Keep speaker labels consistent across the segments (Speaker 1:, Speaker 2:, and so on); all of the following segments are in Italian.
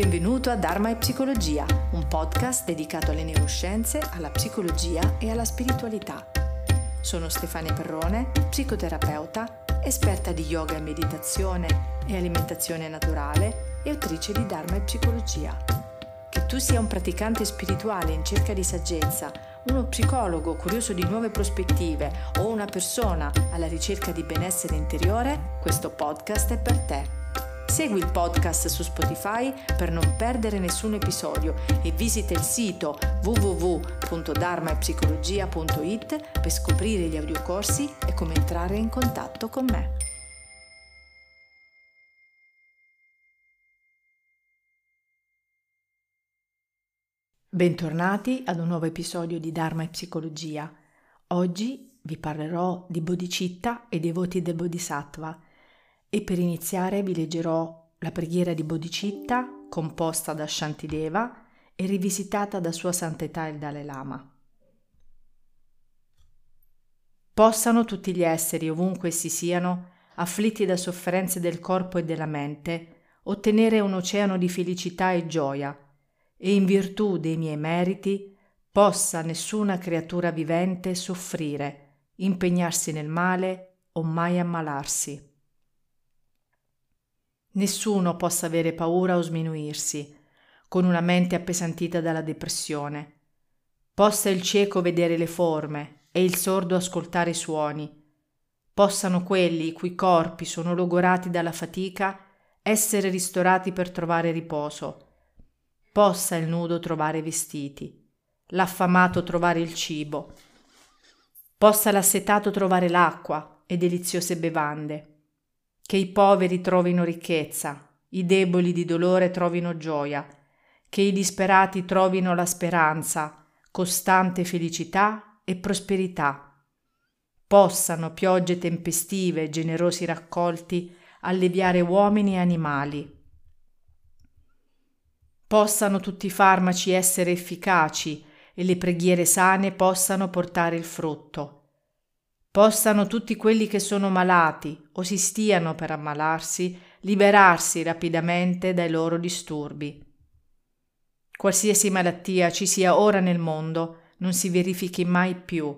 Speaker 1: Benvenuto a Dharma e Psicologia, un podcast dedicato alle neuroscienze, alla psicologia e alla spiritualità. Sono Stefania Perrone, psicoterapeuta, esperta di yoga e meditazione e alimentazione naturale e autrice di Dharma e Psicologia. Che tu sia un praticante spirituale in cerca di saggezza, uno psicologo curioso di nuove prospettive o una persona alla ricerca di benessere interiore, questo podcast è per te. Segui il podcast su Spotify per non perdere nessun episodio e visita il sito www.dharmaepsicologia.it per scoprire gli audiocorsi e come entrare in contatto con me. Bentornati ad un nuovo episodio di Dharma e Psicologia. Oggi vi parlerò di Bodhicitta e dei voti del Bodhisattva e per iniziare vi leggerò la preghiera di Bodhicitta composta da Shantideva e rivisitata da Sua Santità il Dalai Lama. Possano tutti gli esseri, ovunque essi siano, afflitti da sofferenze del corpo e della mente, ottenere un oceano di felicità e gioia, e in virtù dei miei meriti possa nessuna creatura vivente soffrire, impegnarsi nel male o mai ammalarsi nessuno possa avere paura o sminuirsi, con una mente appesantita dalla depressione. Possa il cieco vedere le forme e il sordo ascoltare i suoni. Possano quelli i cui corpi sono logorati dalla fatica essere ristorati per trovare riposo. Possa il nudo trovare vestiti, l'affamato trovare il cibo. Possa l'assetato trovare l'acqua e deliziose bevande che i poveri trovino ricchezza, i deboli di dolore trovino gioia, che i disperati trovino la speranza, costante felicità e prosperità. Possano piogge tempestive e generosi raccolti alleviare uomini e animali. Possano tutti i farmaci essere efficaci e le preghiere sane possano portare il frutto possano tutti quelli che sono malati o si stiano per ammalarsi liberarsi rapidamente dai loro disturbi. Qualsiasi malattia ci sia ora nel mondo non si verifichi mai più,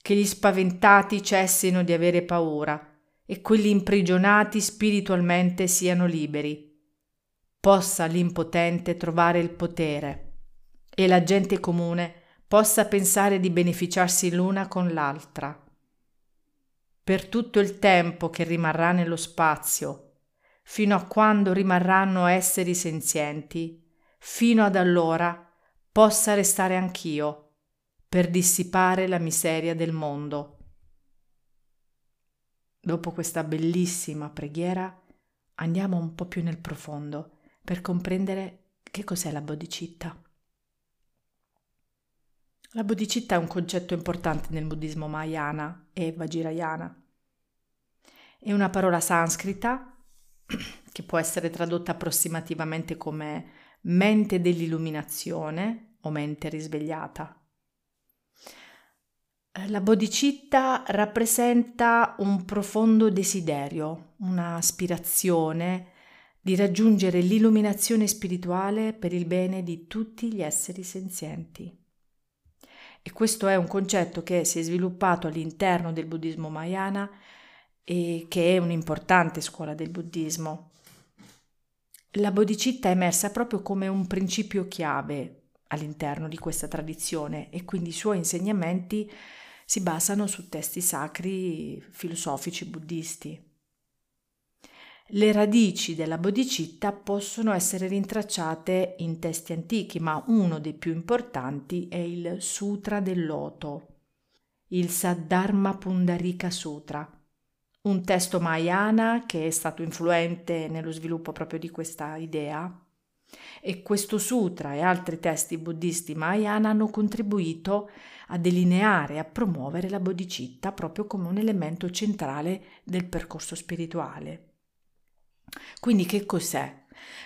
Speaker 1: che gli spaventati cessino di avere paura e quelli imprigionati spiritualmente siano liberi. Possa l'impotente trovare il potere e la gente comune possa pensare di beneficiarsi l'una con l'altra per tutto il tempo che rimarrà nello spazio, fino a quando rimarranno esseri senzienti, fino ad allora possa restare anch'io, per dissipare la miseria del mondo. Dopo questa bellissima preghiera andiamo un po' più nel profondo per comprendere che cos'è la bodhicitta. La bodhicitta è un concetto importante nel buddismo Mahayana e Vajrayana. È una parola sanscrita che può essere tradotta approssimativamente come mente dell'illuminazione o mente risvegliata. La bodhicitta rappresenta un profondo desiderio, un'aspirazione di raggiungere l'illuminazione spirituale per il bene di tutti gli esseri senzienti. E questo è un concetto che si è sviluppato all'interno del buddismo Mahayana e che è un'importante scuola del buddismo. La bodhicitta è emersa proprio come un principio chiave all'interno di questa tradizione e quindi i suoi insegnamenti si basano su testi sacri filosofici buddisti. Le radici della bodhicitta possono essere rintracciate in testi antichi, ma uno dei più importanti è il Sutra del Loto, il Saddharma Pundarika Sutra un testo Mahayana che è stato influente nello sviluppo proprio di questa idea. E questo sutra e altri testi buddisti Mahayana hanno contribuito a delineare e a promuovere la bodhicitta proprio come un elemento centrale del percorso spirituale. Quindi che cos'è?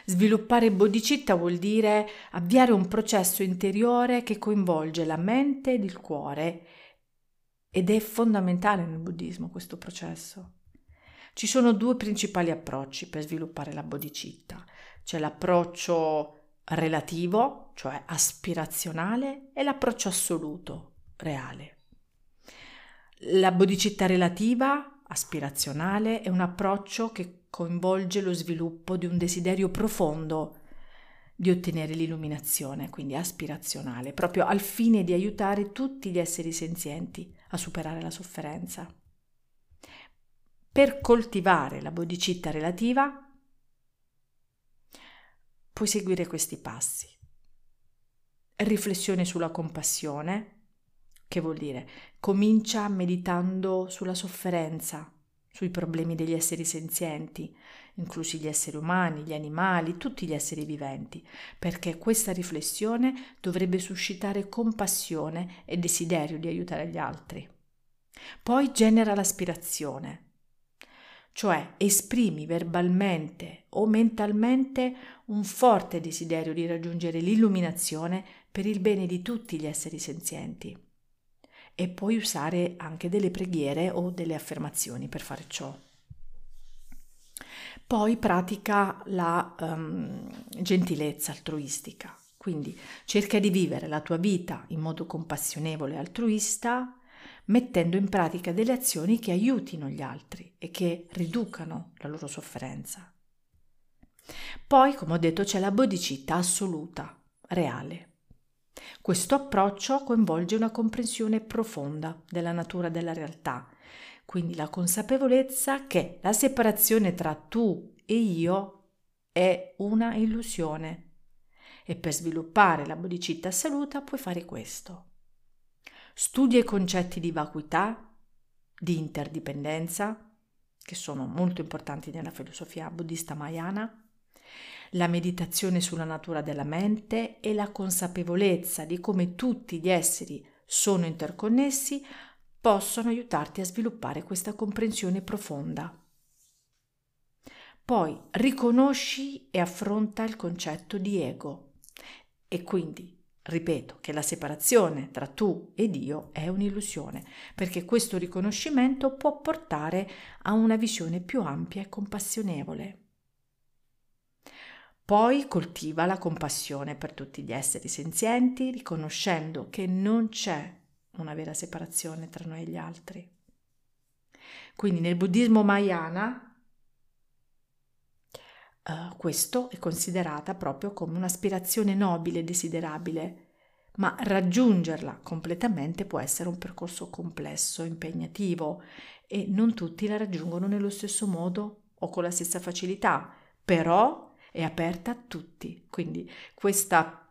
Speaker 1: Sviluppare bodhicitta vuol dire avviare un processo interiore che coinvolge la mente ed il cuore ed è fondamentale nel buddismo questo processo. Ci sono due principali approcci per sviluppare la bodhicitta. c'è l'approccio relativo, cioè aspirazionale, e l'approccio assoluto, reale. La bodhicitta relativa, aspirazionale, è un approccio che coinvolge lo sviluppo di un desiderio profondo di ottenere l'illuminazione, quindi aspirazionale, proprio al fine di aiutare tutti gli esseri senzienti a superare la sofferenza. Per coltivare la bodhicitta relativa puoi seguire questi passi. Riflessione sulla compassione, che vuol dire comincia meditando sulla sofferenza, sui problemi degli esseri senzienti, inclusi gli esseri umani, gli animali, tutti gli esseri viventi, perché questa riflessione dovrebbe suscitare compassione e desiderio di aiutare gli altri. Poi genera l'aspirazione, cioè esprimi verbalmente o mentalmente un forte desiderio di raggiungere l'illuminazione per il bene di tutti gli esseri senzienti. E puoi usare anche delle preghiere o delle affermazioni per fare ciò. Poi pratica la um, gentilezza altruistica, quindi cerca di vivere la tua vita in modo compassionevole e altruista, mettendo in pratica delle azioni che aiutino gli altri e che riducano la loro sofferenza. Poi, come ho detto, c'è la bodhicitta assoluta, reale. Questo approccio coinvolge una comprensione profonda della natura della realtà quindi la consapevolezza che la separazione tra tu e io è una illusione. E per sviluppare la bodhicitta assoluta puoi fare questo. Studia i concetti di vacuità, di interdipendenza, che sono molto importanti nella filosofia buddista mayana, la meditazione sulla natura della mente e la consapevolezza di come tutti gli esseri sono interconnessi possono aiutarti a sviluppare questa comprensione profonda. Poi riconosci e affronta il concetto di ego e quindi ripeto che la separazione tra tu e Dio è un'illusione, perché questo riconoscimento può portare a una visione più ampia e compassionevole. Poi coltiva la compassione per tutti gli esseri senzienti, riconoscendo che non c'è una vera separazione tra noi e gli altri. Quindi nel buddismo Mahayana uh, questo è considerata proprio come un'aspirazione nobile e desiderabile, ma raggiungerla completamente può essere un percorso complesso, impegnativo e non tutti la raggiungono nello stesso modo o con la stessa facilità, però è aperta a tutti. Quindi questa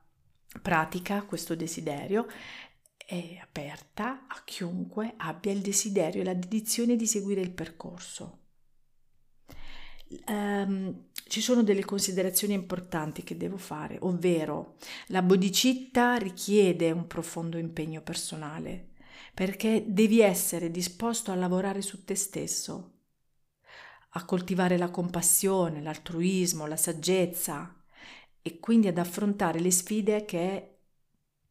Speaker 1: pratica, questo desiderio è aperta a chiunque abbia il desiderio e la dedizione di seguire il percorso. Um, ci sono delle considerazioni importanti che devo fare, ovvero la bodhicitta richiede un profondo impegno personale perché devi essere disposto a lavorare su te stesso, a coltivare la compassione, l'altruismo, la saggezza e quindi ad affrontare le sfide che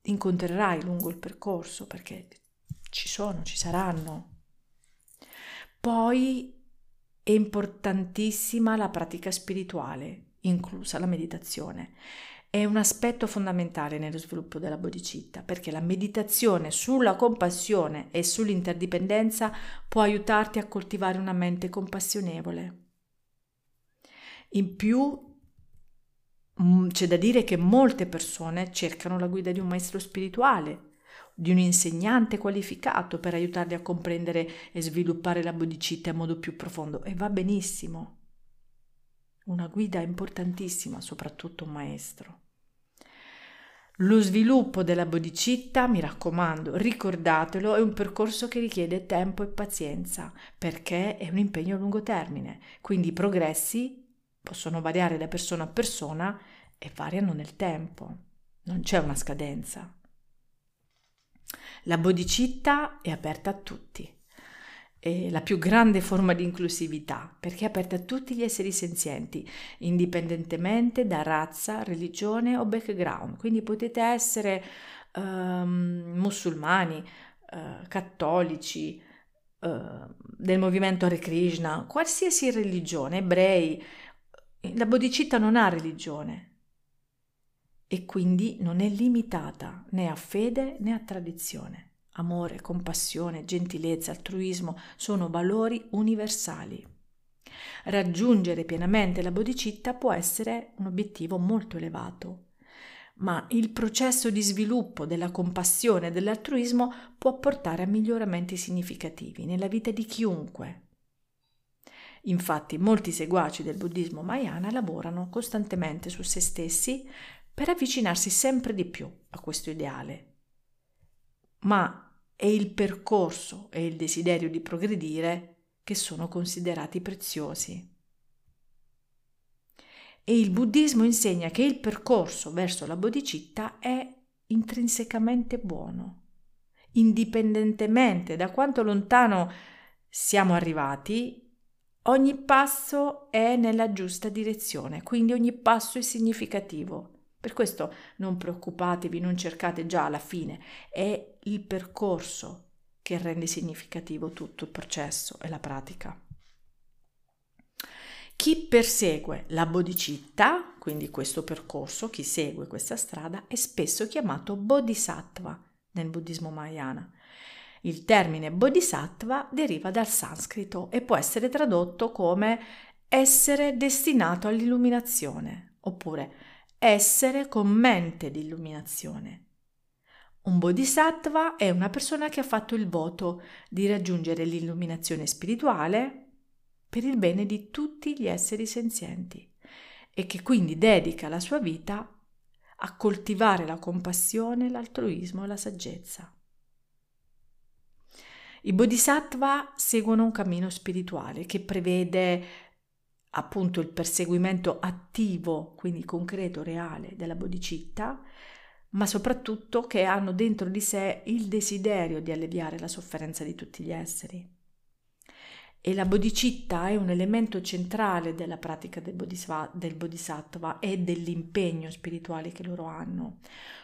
Speaker 1: incontrerai lungo il percorso perché ci sono, ci saranno. Poi è importantissima la pratica spirituale, inclusa la meditazione. È un aspetto fondamentale nello sviluppo della bodhicitta perché la meditazione sulla compassione e sull'interdipendenza può aiutarti a coltivare una mente compassionevole. In più Mm, c'è da dire che molte persone cercano la guida di un maestro spirituale, di un insegnante qualificato per aiutarli a comprendere e sviluppare la bodhicitta in modo più profondo e va benissimo. Una guida importantissima, soprattutto un maestro. Lo sviluppo della bodhicitta, mi raccomando, ricordatelo, è un percorso che richiede tempo e pazienza, perché è un impegno a lungo termine, quindi i progressi possono variare da persona a persona e variano nel tempo, non c'è una scadenza. La bodhicitta è aperta a tutti, è la più grande forma di inclusività perché è aperta a tutti gli esseri senzienti, indipendentemente da razza, religione o background. Quindi potete essere um, musulmani, uh, cattolici, uh, del movimento Hare Krishna, qualsiasi religione, ebrei, La bodhicitta non ha religione e quindi non è limitata né a fede né a tradizione. Amore, compassione, gentilezza, altruismo sono valori universali. Raggiungere pienamente la bodhicitta può essere un obiettivo molto elevato, ma il processo di sviluppo della compassione e dell'altruismo può portare a miglioramenti significativi nella vita di chiunque. Infatti molti seguaci del buddismo Mahayana lavorano costantemente su se stessi per avvicinarsi sempre di più a questo ideale. Ma è il percorso e il desiderio di progredire che sono considerati preziosi. E il buddismo insegna che il percorso verso la bodhicitta è intrinsecamente buono, indipendentemente da quanto lontano siamo arrivati, ogni passo è nella giusta direzione, quindi ogni passo è significativo. Per questo non preoccupatevi, non cercate già alla fine, è il percorso che rende significativo tutto il processo e la pratica. Chi persegue la bodhicitta, quindi questo percorso, chi segue questa strada, è spesso chiamato bodhisattva nel buddismo mahayana. Il termine bodhisattva deriva dal sanscrito e può essere tradotto come essere destinato all'illuminazione oppure essere con mente di illuminazione. Un bodhisattva è una persona che ha fatto il voto di raggiungere l'illuminazione spirituale per il bene di tutti gli esseri senzienti e che quindi dedica la sua vita a coltivare la compassione, l'altruismo e la saggezza. I bodhisattva seguono un cammino spirituale che prevede appunto il perseguimento attivo, quindi concreto, reale della bodhicitta, ma soprattutto che hanno dentro di sé il desiderio di alleviare la sofferenza di tutti gli esseri. E la bodhicitta è un elemento centrale della pratica del, del bodhisattva e dell'impegno spirituale che loro hanno.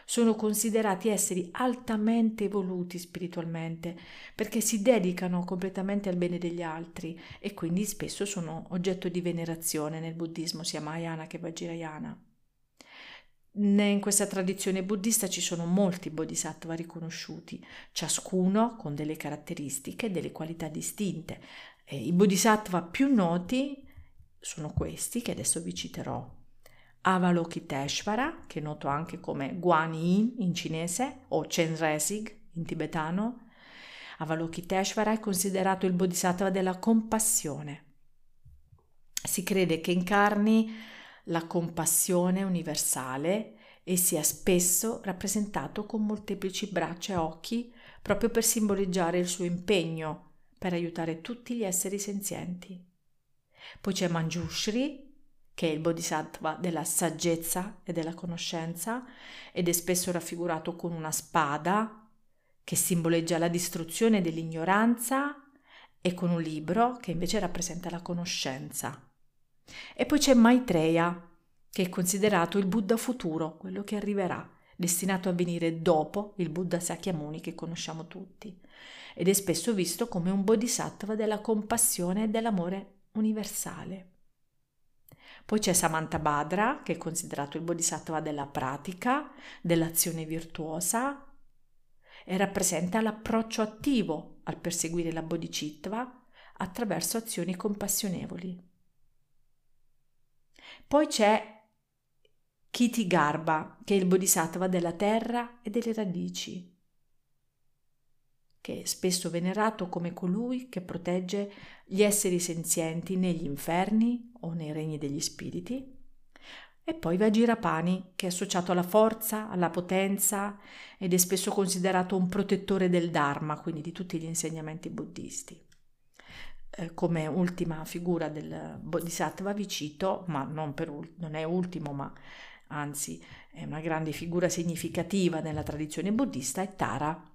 Speaker 1: Sono considerati esseri altamente evoluti spiritualmente perché si dedicano completamente al bene degli altri e quindi spesso sono oggetto di venerazione nel buddismo sia Mahayana che Vajrayana. In questa tradizione buddista ci sono molti bodhisattva riconosciuti, ciascuno con delle caratteristiche e delle qualità distinte. E I bodhisattva più noti sono questi che adesso vi citerò. Avalokiteshvara, che è noto anche come Guan Yin in cinese o Chenresig in tibetano. Avalokiteshvara è considerato il bodhisattva della compassione. Si crede che incarni la compassione universale e sia spesso rappresentato con molteplici braccia e occhi proprio per simboleggiare il suo impegno per aiutare tutti gli esseri senzienti. Poi c'è Manjushri, che è il bodhisattva della saggezza e della conoscenza ed è spesso raffigurato con una spada che simboleggia la distruzione dell'ignoranza e con un libro che invece rappresenta la conoscenza. E poi c'è Maitreya, che è considerato il Buddha futuro, quello che arriverà, destinato a venire dopo il Buddha Sakyamuni che conosciamo tutti, ed è spesso visto come un bodhisattva della compassione e dell'amore universale. Poi c'è Samantabhadra, che è considerato il bodhisattva della pratica, dell'azione virtuosa, e rappresenta l'approccio attivo al perseguire la bodhicittva attraverso azioni compassionevoli. Poi c'è Kiti Garba, che è il bodhisattva della terra e delle radici, che è spesso venerato come colui che protegge gli esseri senzienti negli inferni o nei regni degli spiriti. E poi Vajirapani, che è associato alla forza, alla potenza ed è spesso considerato un protettore del Dharma, quindi di tutti gli insegnamenti buddisti. Eh, come ultima figura del Bodhisattva vi cito, ma non, per, non è ultimo, ma anzi è una grande figura significativa nella tradizione buddista, è Tara,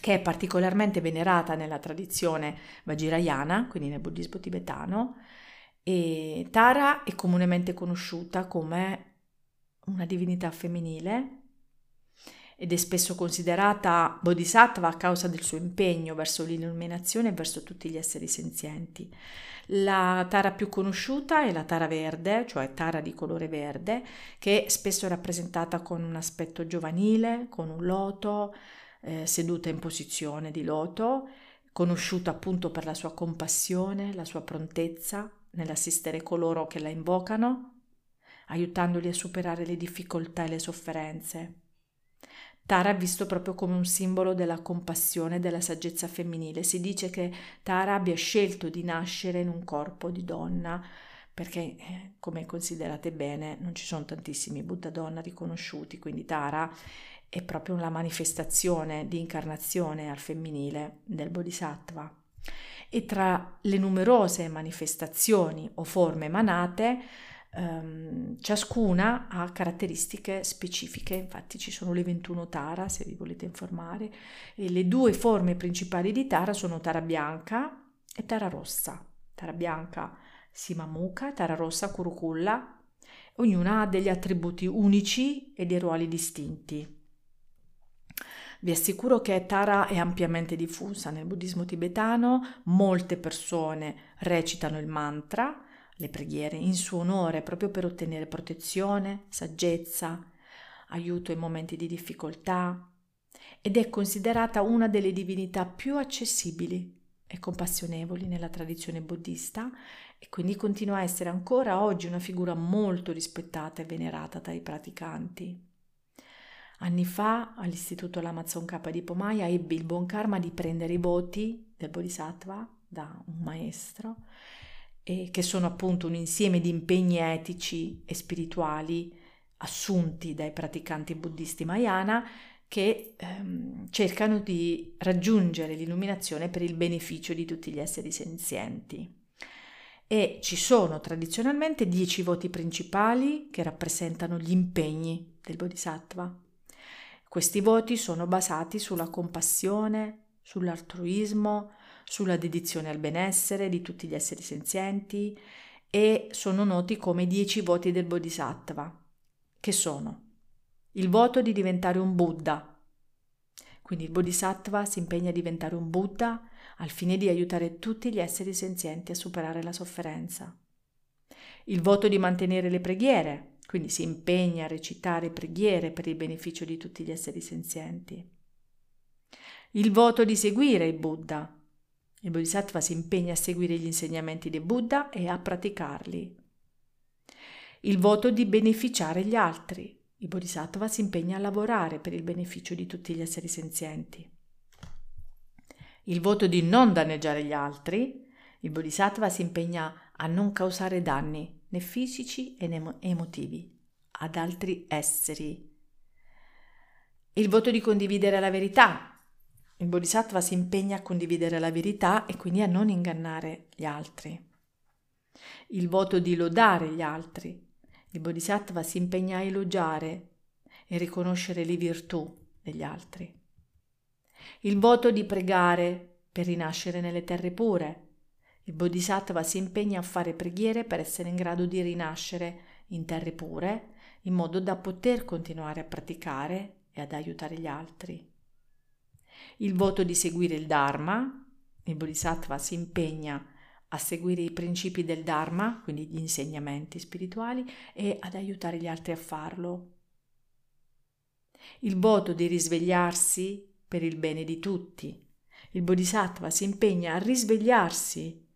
Speaker 1: che è particolarmente venerata nella tradizione Vajrayana, quindi nel buddismo tibetano, e Tara è comunemente conosciuta come una divinità femminile ed è spesso considerata bodhisattva a causa del suo impegno verso l'illuminazione e verso tutti gli esseri senzienti. La tara più conosciuta è la tara verde, cioè tara di colore verde, che spesso è rappresentata con un aspetto giovanile, con un loto, eh, seduta in posizione di loto, conosciuta appunto per la sua compassione, la sua prontezza nell'assistere coloro che la invocano, aiutandoli a superare le difficoltà e le sofferenze. Tara è visto proprio come un simbolo della compassione e della saggezza femminile. Si dice che Tara abbia scelto di nascere in un corpo di donna perché, eh, come considerate bene, non ci sono tantissimi Buddha donna riconosciuti, quindi Tara è proprio la manifestazione di incarnazione al femminile del Bodhisattva. E tra le numerose manifestazioni o forme emanate, Um, ciascuna ha caratteristiche specifiche, infatti ci sono le 21 Tara se vi volete informare e le due forme principali di Tara sono Tara bianca e Tara rossa. Tara bianca Simamuka, Tara rossa Kurukulla, ognuna ha degli attributi unici e dei ruoli distinti. Vi assicuro che Tara è ampiamente diffusa nel buddismo tibetano, molte persone recitano il mantra, le preghiere in suo onore proprio per ottenere protezione, saggezza, aiuto in momenti di difficoltà ed è considerata una delle divinità più accessibili e compassionevoli nella tradizione buddista e quindi continua a essere ancora oggi una figura molto rispettata e venerata dai praticanti. Anni fa all'Istituto L'Amazon K di Pomaya ebbi il buon karma di prendere i voti del Bodhisattva da un maestro eh, che sono appunto un insieme di impegni etici e spirituali assunti dai praticanti buddisti Mahayana che ehm, cercano di raggiungere l'illuminazione per il beneficio di tutti gli esseri senzienti. E ci sono tradizionalmente dieci voti principali che rappresentano gli impegni del Bodhisattva. Questi voti sono basati sulla compassione, sull'altruismo, sulla dedizione al benessere di tutti gli esseri senzienti e sono noti come dieci voti del Bodhisattva, che sono il voto di diventare un Buddha. Quindi il Bodhisattva si impegna a diventare un Buddha al fine di aiutare tutti gli esseri senzienti a superare la sofferenza. Il voto di mantenere le preghiere, quindi si impegna a recitare preghiere per il beneficio di tutti gli esseri senzienti. Il voto di seguire il Buddha, il Bodhisattva si impegna a seguire gli insegnamenti di Buddha e a praticarli. Il voto di beneficiare gli altri. Il Bodhisattva si impegna a lavorare per il beneficio di tutti gli esseri senzienti. Il voto di non danneggiare gli altri. Il Bodhisattva si impegna a non causare danni né fisici né emotivi ad altri esseri. Il voto di condividere la verità. Il Bodhisattva si impegna a condividere la verità e quindi a non ingannare gli altri. Il voto di lodare gli altri. Il Bodhisattva si impegna a elogiare e riconoscere le virtù degli altri. Il voto di pregare per rinascere nelle terre pure. Il Bodhisattva si impegna a fare preghiere per essere in grado di rinascere in terre pure, in modo da poter continuare a praticare e ad aiutare gli altri il voto di seguire il Dharma, il Bodhisattva si impegna a seguire i principi del Dharma, quindi gli insegnamenti spirituali, e ad aiutare gli altri a farlo. Il voto di risvegliarsi per il bene di tutti. Il Bodhisattva si impegna a risvegliarsi,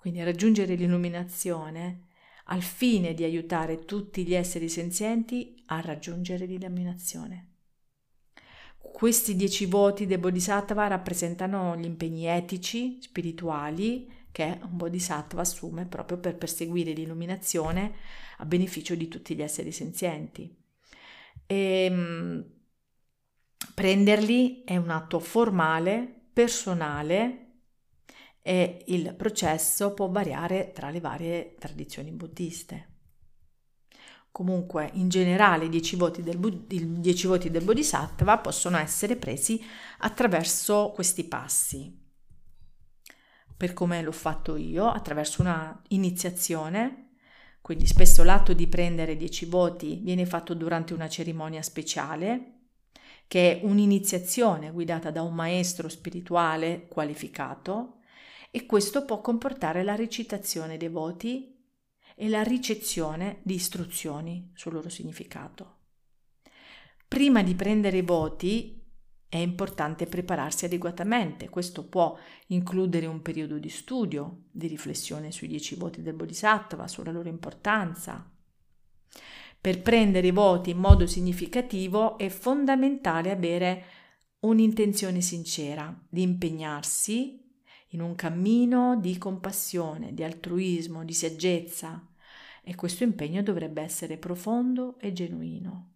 Speaker 1: quindi raggiungere l'illuminazione, al fine di aiutare tutti gli esseri senzienti a raggiungere l'illuminazione. Questi dieci voti del Bodhisattva rappresentano gli impegni etici, spirituali, che un Bodhisattva assume proprio per perseguire l'illuminazione a beneficio di tutti gli esseri senzienti. E, ehm, prenderli è un atto formale, personale e il processo può variare tra le varie tradizioni buddiste. Comunque, in generale, i 10 voti del, i 10 voti del Bodhisattva possono essere presi attraverso questi passi. Per come l'ho fatto io, attraverso una iniziazione, quindi spesso l'atto di prendere 10 voti viene fatto durante una cerimonia speciale che è un'iniziazione guidata da un maestro spirituale qualificato e questo può comportare la recitazione dei voti e la ricezione di istruzioni sul loro significato. Prima di prendere i voti è importante prepararsi adeguatamente, questo può includere un periodo di studio, di riflessione sui dieci voti del Bodhisattva, sulla loro importanza. Per prendere i voti in modo significativo è fondamentale avere un'intenzione sincera di impegnarsi in un cammino di compassione, di altruismo, di saggezza e questo impegno dovrebbe essere profondo e genuino.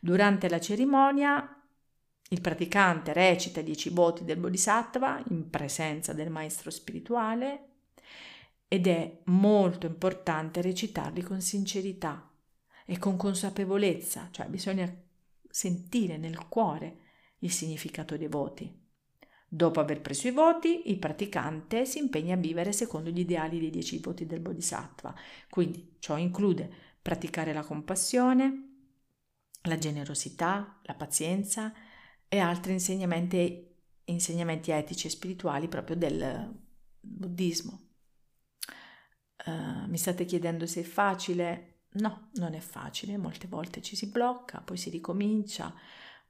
Speaker 1: Durante la cerimonia il praticante recita i dieci voti del Bodhisattva in presenza del maestro spirituale ed è molto importante recitarli con sincerità e con consapevolezza, cioè bisogna sentire nel cuore il significato dei voti. Dopo aver preso i voti, il praticante si impegna a vivere secondo gli ideali dei dieci voti del Bodhisattva. Quindi ciò include praticare la compassione, la generosità, la pazienza e altri insegnamenti, insegnamenti etici e spirituali proprio del buddismo. Uh, mi state chiedendo se è facile? No, non è facile, molte volte ci si blocca, poi si ricomincia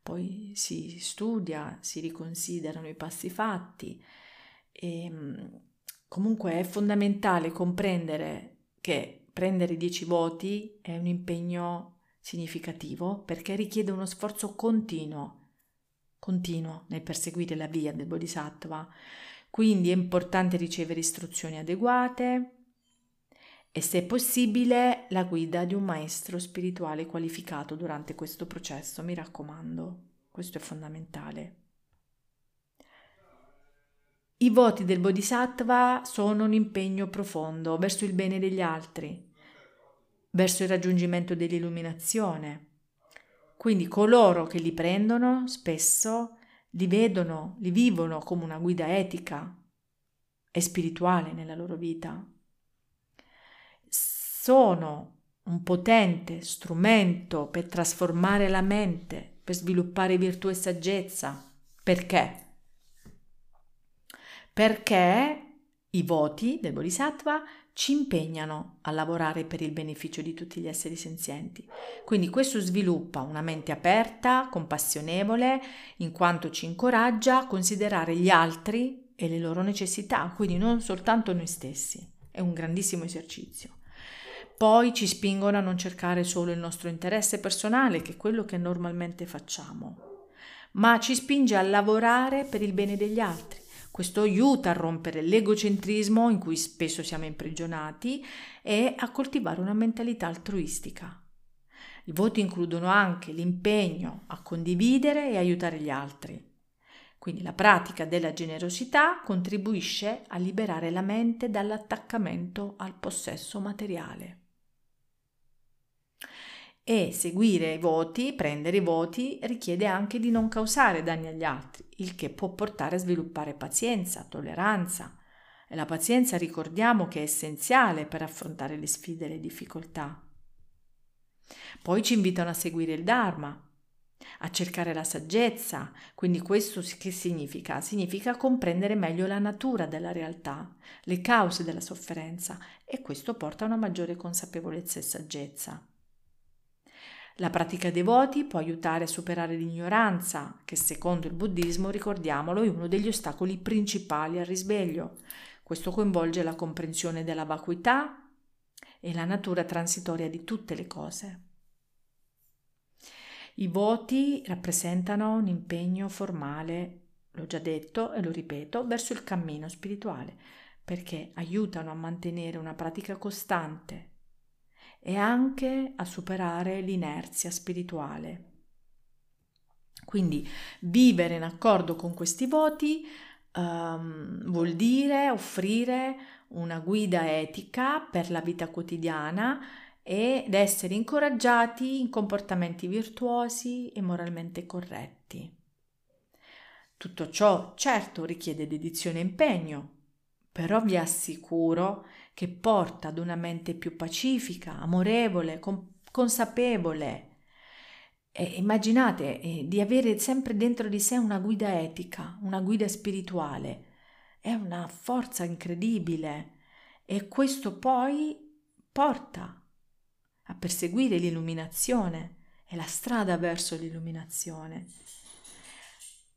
Speaker 1: poi si studia, si riconsiderano i passi fatti e ehm, comunque è fondamentale comprendere che prendere 10 voti è un impegno significativo perché richiede uno sforzo continuo, continuo nel perseguire la via del Bodhisattva. Quindi è importante ricevere istruzioni adeguate, e se possibile la guida di un maestro spirituale qualificato durante questo processo, mi raccomando, questo è fondamentale. I voti del Bodhisattva sono un impegno profondo verso il bene degli altri, verso il raggiungimento dell'illuminazione. Quindi coloro che li prendono spesso li vedono, li vivono come una guida etica e spirituale nella loro vita sono un potente strumento per trasformare la mente, per sviluppare virtù e saggezza. Perché? Perché i voti del Bodhisattva ci impegnano a lavorare per il beneficio di tutti gli esseri senzienti. Quindi questo sviluppa una mente aperta, compassionevole, in quanto ci incoraggia a considerare gli altri e le loro necessità, quindi non soltanto noi stessi. È un grandissimo esercizio poi ci spingono a non cercare solo il nostro interesse personale, che è quello che normalmente facciamo, ma ci spinge a lavorare per il bene degli altri. Questo aiuta a rompere l'egocentrismo in cui spesso siamo imprigionati e a coltivare una mentalità altruistica. I voti includono anche l'impegno a condividere e aiutare gli altri. Quindi la pratica della generosità contribuisce a liberare la mente dall'attaccamento al possesso materiale e seguire i voti, prendere i voti, richiede anche di non causare danni agli altri, il che può portare a sviluppare pazienza, tolleranza. E la pazienza ricordiamo che è essenziale per affrontare le sfide e le difficoltà. Poi ci invitano a seguire il Dharma, a cercare la saggezza. Quindi questo che significa? Significa comprendere meglio la natura della realtà, le cause della sofferenza e questo porta a una maggiore consapevolezza e saggezza. La pratica dei voti può aiutare a superare l'ignoranza, che secondo il buddismo, ricordiamolo, è uno degli ostacoli principali al risveglio. Questo coinvolge la comprensione della vacuità e la natura transitoria di tutte le cose. I voti rappresentano un impegno formale, l'ho già detto e lo ripeto, verso il cammino spirituale, perché aiutano a mantenere una pratica costante e anche a superare l'inerzia spirituale. Quindi vivere in accordo con questi voti um, vuol dire offrire una guida etica per la vita quotidiana ed essere incoraggiati in comportamenti virtuosi e moralmente corretti. Tutto ciò certo richiede dedizione e impegno, però vi assicuro che porta ad una mente più pacifica, amorevole, com- consapevole E immaginate eh, di avere sempre dentro di sé una guida etica, una guida spirituale. È una forza incredibile e questo poi porta a perseguire l'illuminazione, è la strada verso l'illuminazione.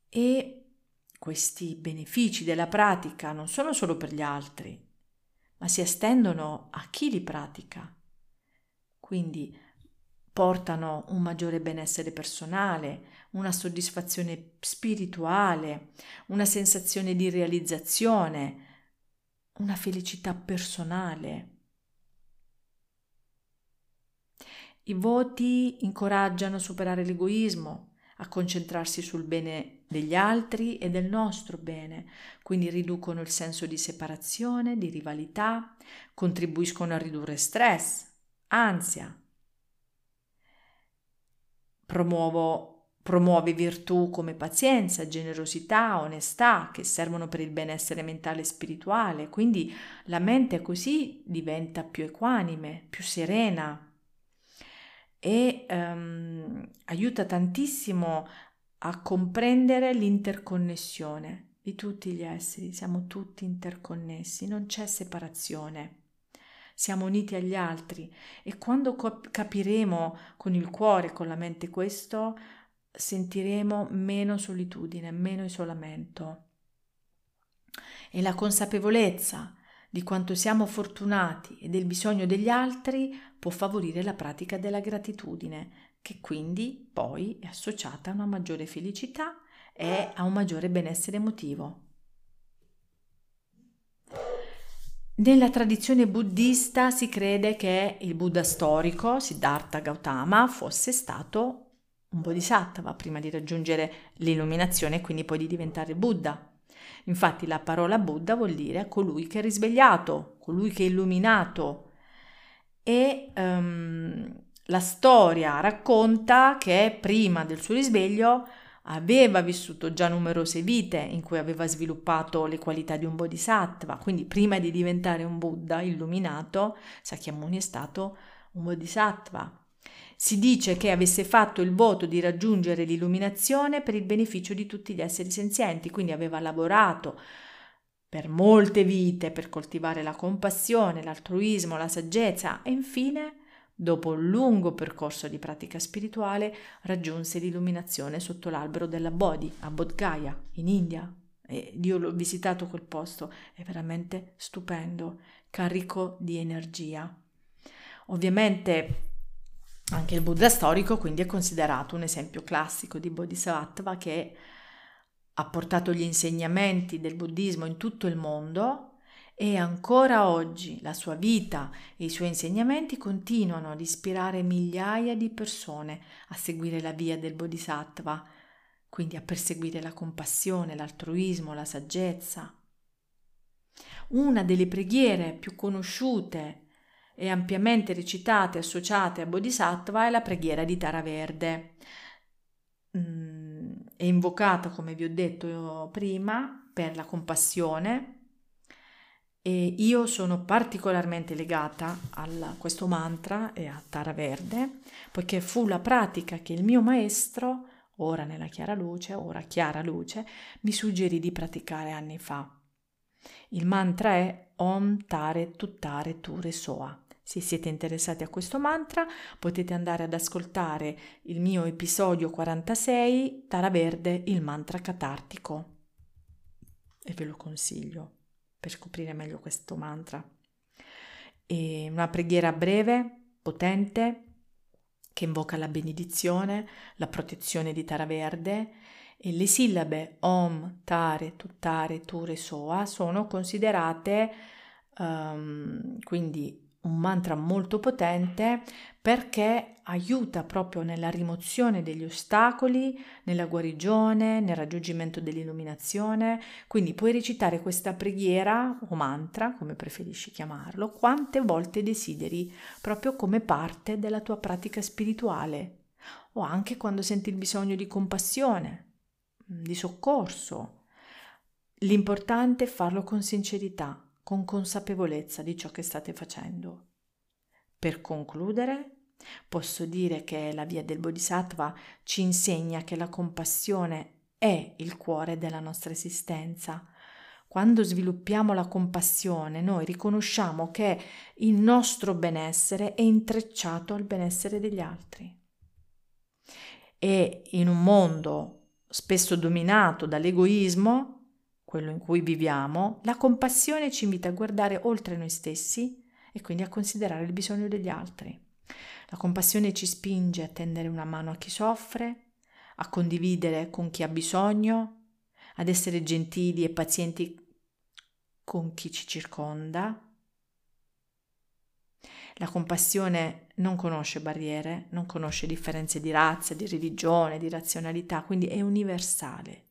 Speaker 1: E questi benefici della pratica non sono solo per gli altri, ma si estendono a chi li pratica. Quindi portano un maggiore benessere personale, una soddisfazione spirituale, una sensazione di realizzazione, una felicità personale. I voti incoraggiano a superare l'egoismo, a concentrarsi sul bene degli altri e del nostro bene, quindi riducono il senso di separazione, di rivalità, contribuiscono a ridurre stress, ansia. Promuovo, promuove virtù come pazienza, generosità, onestà, che servono per il benessere mentale e spirituale, quindi la mente così diventa più equanime, più serena, e um, aiuta tantissimo a comprendere l'interconnessione di tutti gli esseri, siamo tutti interconnessi, non c'è separazione. Siamo uniti agli altri e quando capiremo con il cuore, con la mente questo, sentiremo meno solitudine, meno isolamento. E la consapevolezza di quanto siamo fortunati e del bisogno degli altri può favorire la pratica della gratitudine, che quindi poi è associata a una maggiore felicità e a un maggiore benessere emotivo. Nella tradizione buddista si crede che il Buddha storico, Siddhartha Gautama, fosse stato un bodhisattva prima di raggiungere l'illuminazione e quindi poi di diventare Buddha. Infatti la parola Buddha vuol dire colui che è risvegliato, colui che è illuminato. E um, la storia racconta che prima del suo risveglio aveva vissuto già numerose vite in cui aveva sviluppato le qualità di un bodhisattva, quindi prima di diventare un Buddha illuminato, Sakyamuni è stato un bodhisattva. Si dice che avesse fatto il voto di raggiungere l'illuminazione per il beneficio di tutti gli esseri senzienti, quindi aveva lavorato per molte vite per coltivare la compassione, l'altruismo, la saggezza e infine, dopo un lungo percorso di pratica spirituale, raggiunse l'illuminazione sotto l'albero della Bodhi a Bodh Gaya, in India. E io l'ho visitato quel posto, è veramente stupendo, carico di energia. Ovviamente anche il Buddha storico quindi è considerato un esempio classico di Bodhisattva che ha portato gli insegnamenti del buddismo in tutto il mondo e ancora oggi la sua vita e i suoi insegnamenti continuano ad ispirare migliaia di persone a seguire la via del Bodhisattva, quindi a perseguire la compassione, l'altruismo, la saggezza. Una delle preghiere più conosciute e ampiamente ricitate e associate a Bodhisattva è la preghiera di Tara Verde. Mm, è invocata, come vi ho detto prima, per la compassione e io sono particolarmente legata a questo mantra e a Tara Verde, poiché fu la pratica che il mio maestro, ora nella chiara luce, ora chiara luce, mi suggerì di praticare anni fa. Il mantra è Om Tare Tuttare Ture Soa. Se siete interessati a questo mantra potete andare ad ascoltare il mio episodio 46 Tara Verde, il mantra catartico. E ve lo consiglio per scoprire meglio questo mantra. È una preghiera breve, potente, che invoca la benedizione, la protezione di Tara Verde e le sillabe Om, Tare, Tuttare, Ture, Soa sono considerate um, quindi un mantra molto potente perché aiuta proprio nella rimozione degli ostacoli, nella guarigione, nel raggiungimento dell'illuminazione. Quindi puoi recitare questa preghiera o mantra, come preferisci chiamarlo, quante volte desideri, proprio come parte della tua pratica spirituale o anche quando senti il bisogno di compassione, di soccorso. L'importante è farlo con sincerità con consapevolezza di ciò che state facendo. Per concludere, Posso dire che la via del Bodhisattva ci insegna che la compassione è il cuore della nostra esistenza. Quando sviluppiamo la compassione, noi riconosciamo che il nostro benessere è intrecciato al benessere degli altri. E in un mondo spesso dominato dall'egoismo, quello in cui viviamo, la compassione ci invita a guardare oltre noi stessi e quindi a considerare il bisogno degli altri. La compassione ci spinge a tendere una mano a chi soffre, a condividere con chi ha bisogno, ad essere gentili e pazienti con chi ci circonda. La compassione non conosce barriere, non conosce differenze di razza, di religione, di razionalità, quindi è universale.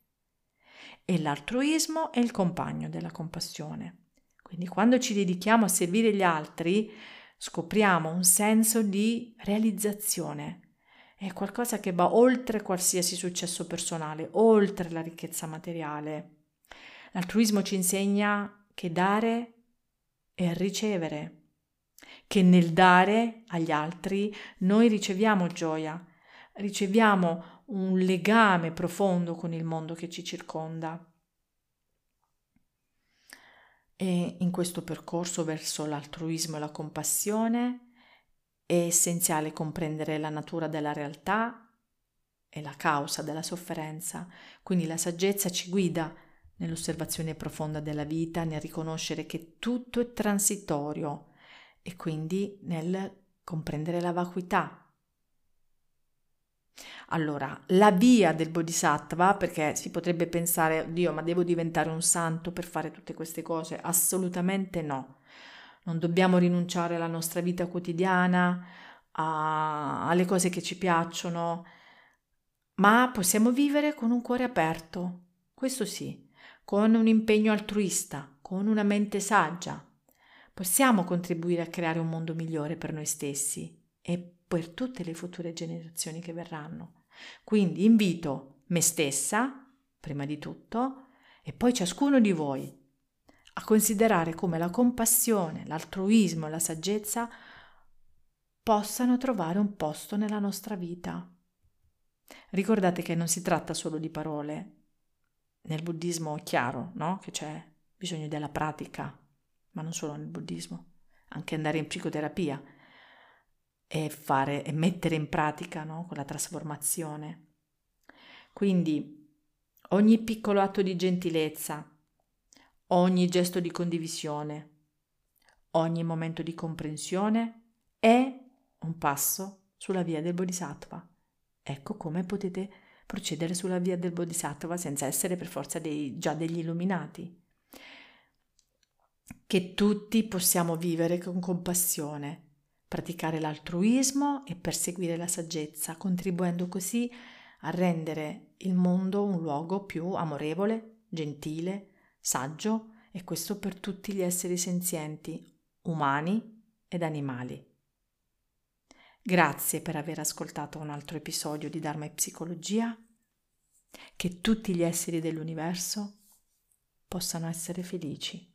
Speaker 1: E l'altruismo è il compagno della compassione. Quindi quando ci dedichiamo a servire gli altri, scopriamo un senso di realizzazione. È qualcosa che va oltre qualsiasi successo personale, oltre la ricchezza materiale. L'altruismo ci insegna che dare è ricevere, che nel dare agli altri noi riceviamo gioia, riceviamo un legame profondo con il mondo che ci circonda. E in questo percorso verso l'altruismo e la compassione è essenziale comprendere la natura della realtà e la causa della sofferenza. Quindi la saggezza ci guida nell'osservazione profonda della vita, nel riconoscere che tutto è transitorio e quindi nel comprendere la vacuità allora, la via del bodhisattva, perché si potrebbe pensare, Dio, ma devo diventare un santo per fare tutte queste cose? Assolutamente no. Non dobbiamo rinunciare alla nostra vita quotidiana, a, alle cose che ci piacciono, ma possiamo vivere con un cuore aperto, questo sì, con un impegno altruista, con una mente saggia. Possiamo contribuire a creare un mondo migliore per noi stessi e per tutte le future generazioni che verranno. Quindi invito me stessa, prima di tutto, e poi ciascuno di voi a considerare come la compassione, l'altruismo e la saggezza possano trovare un posto nella nostra vita. Ricordate che non si tratta solo di parole. Nel buddismo è chiaro, no? Che c'è bisogno della pratica, ma non solo nel buddismo, anche andare in psicoterapia e fare e mettere in pratica no? quella trasformazione. Quindi ogni piccolo atto di gentilezza, ogni gesto di condivisione, ogni momento di comprensione è un passo sulla via del Bodhisattva. Ecco come potete procedere sulla via del Bodhisattva senza essere per forza dei, già degli illuminati. Che tutti possiamo vivere con compassione praticare l'altruismo e perseguire la saggezza, contribuendo così a rendere il mondo un luogo più amorevole, gentile, saggio e questo per tutti gli esseri senzienti, umani ed animali. Grazie per aver ascoltato un altro episodio di Dharma e Psicologia. Che tutti gli esseri dell'universo possano essere felici.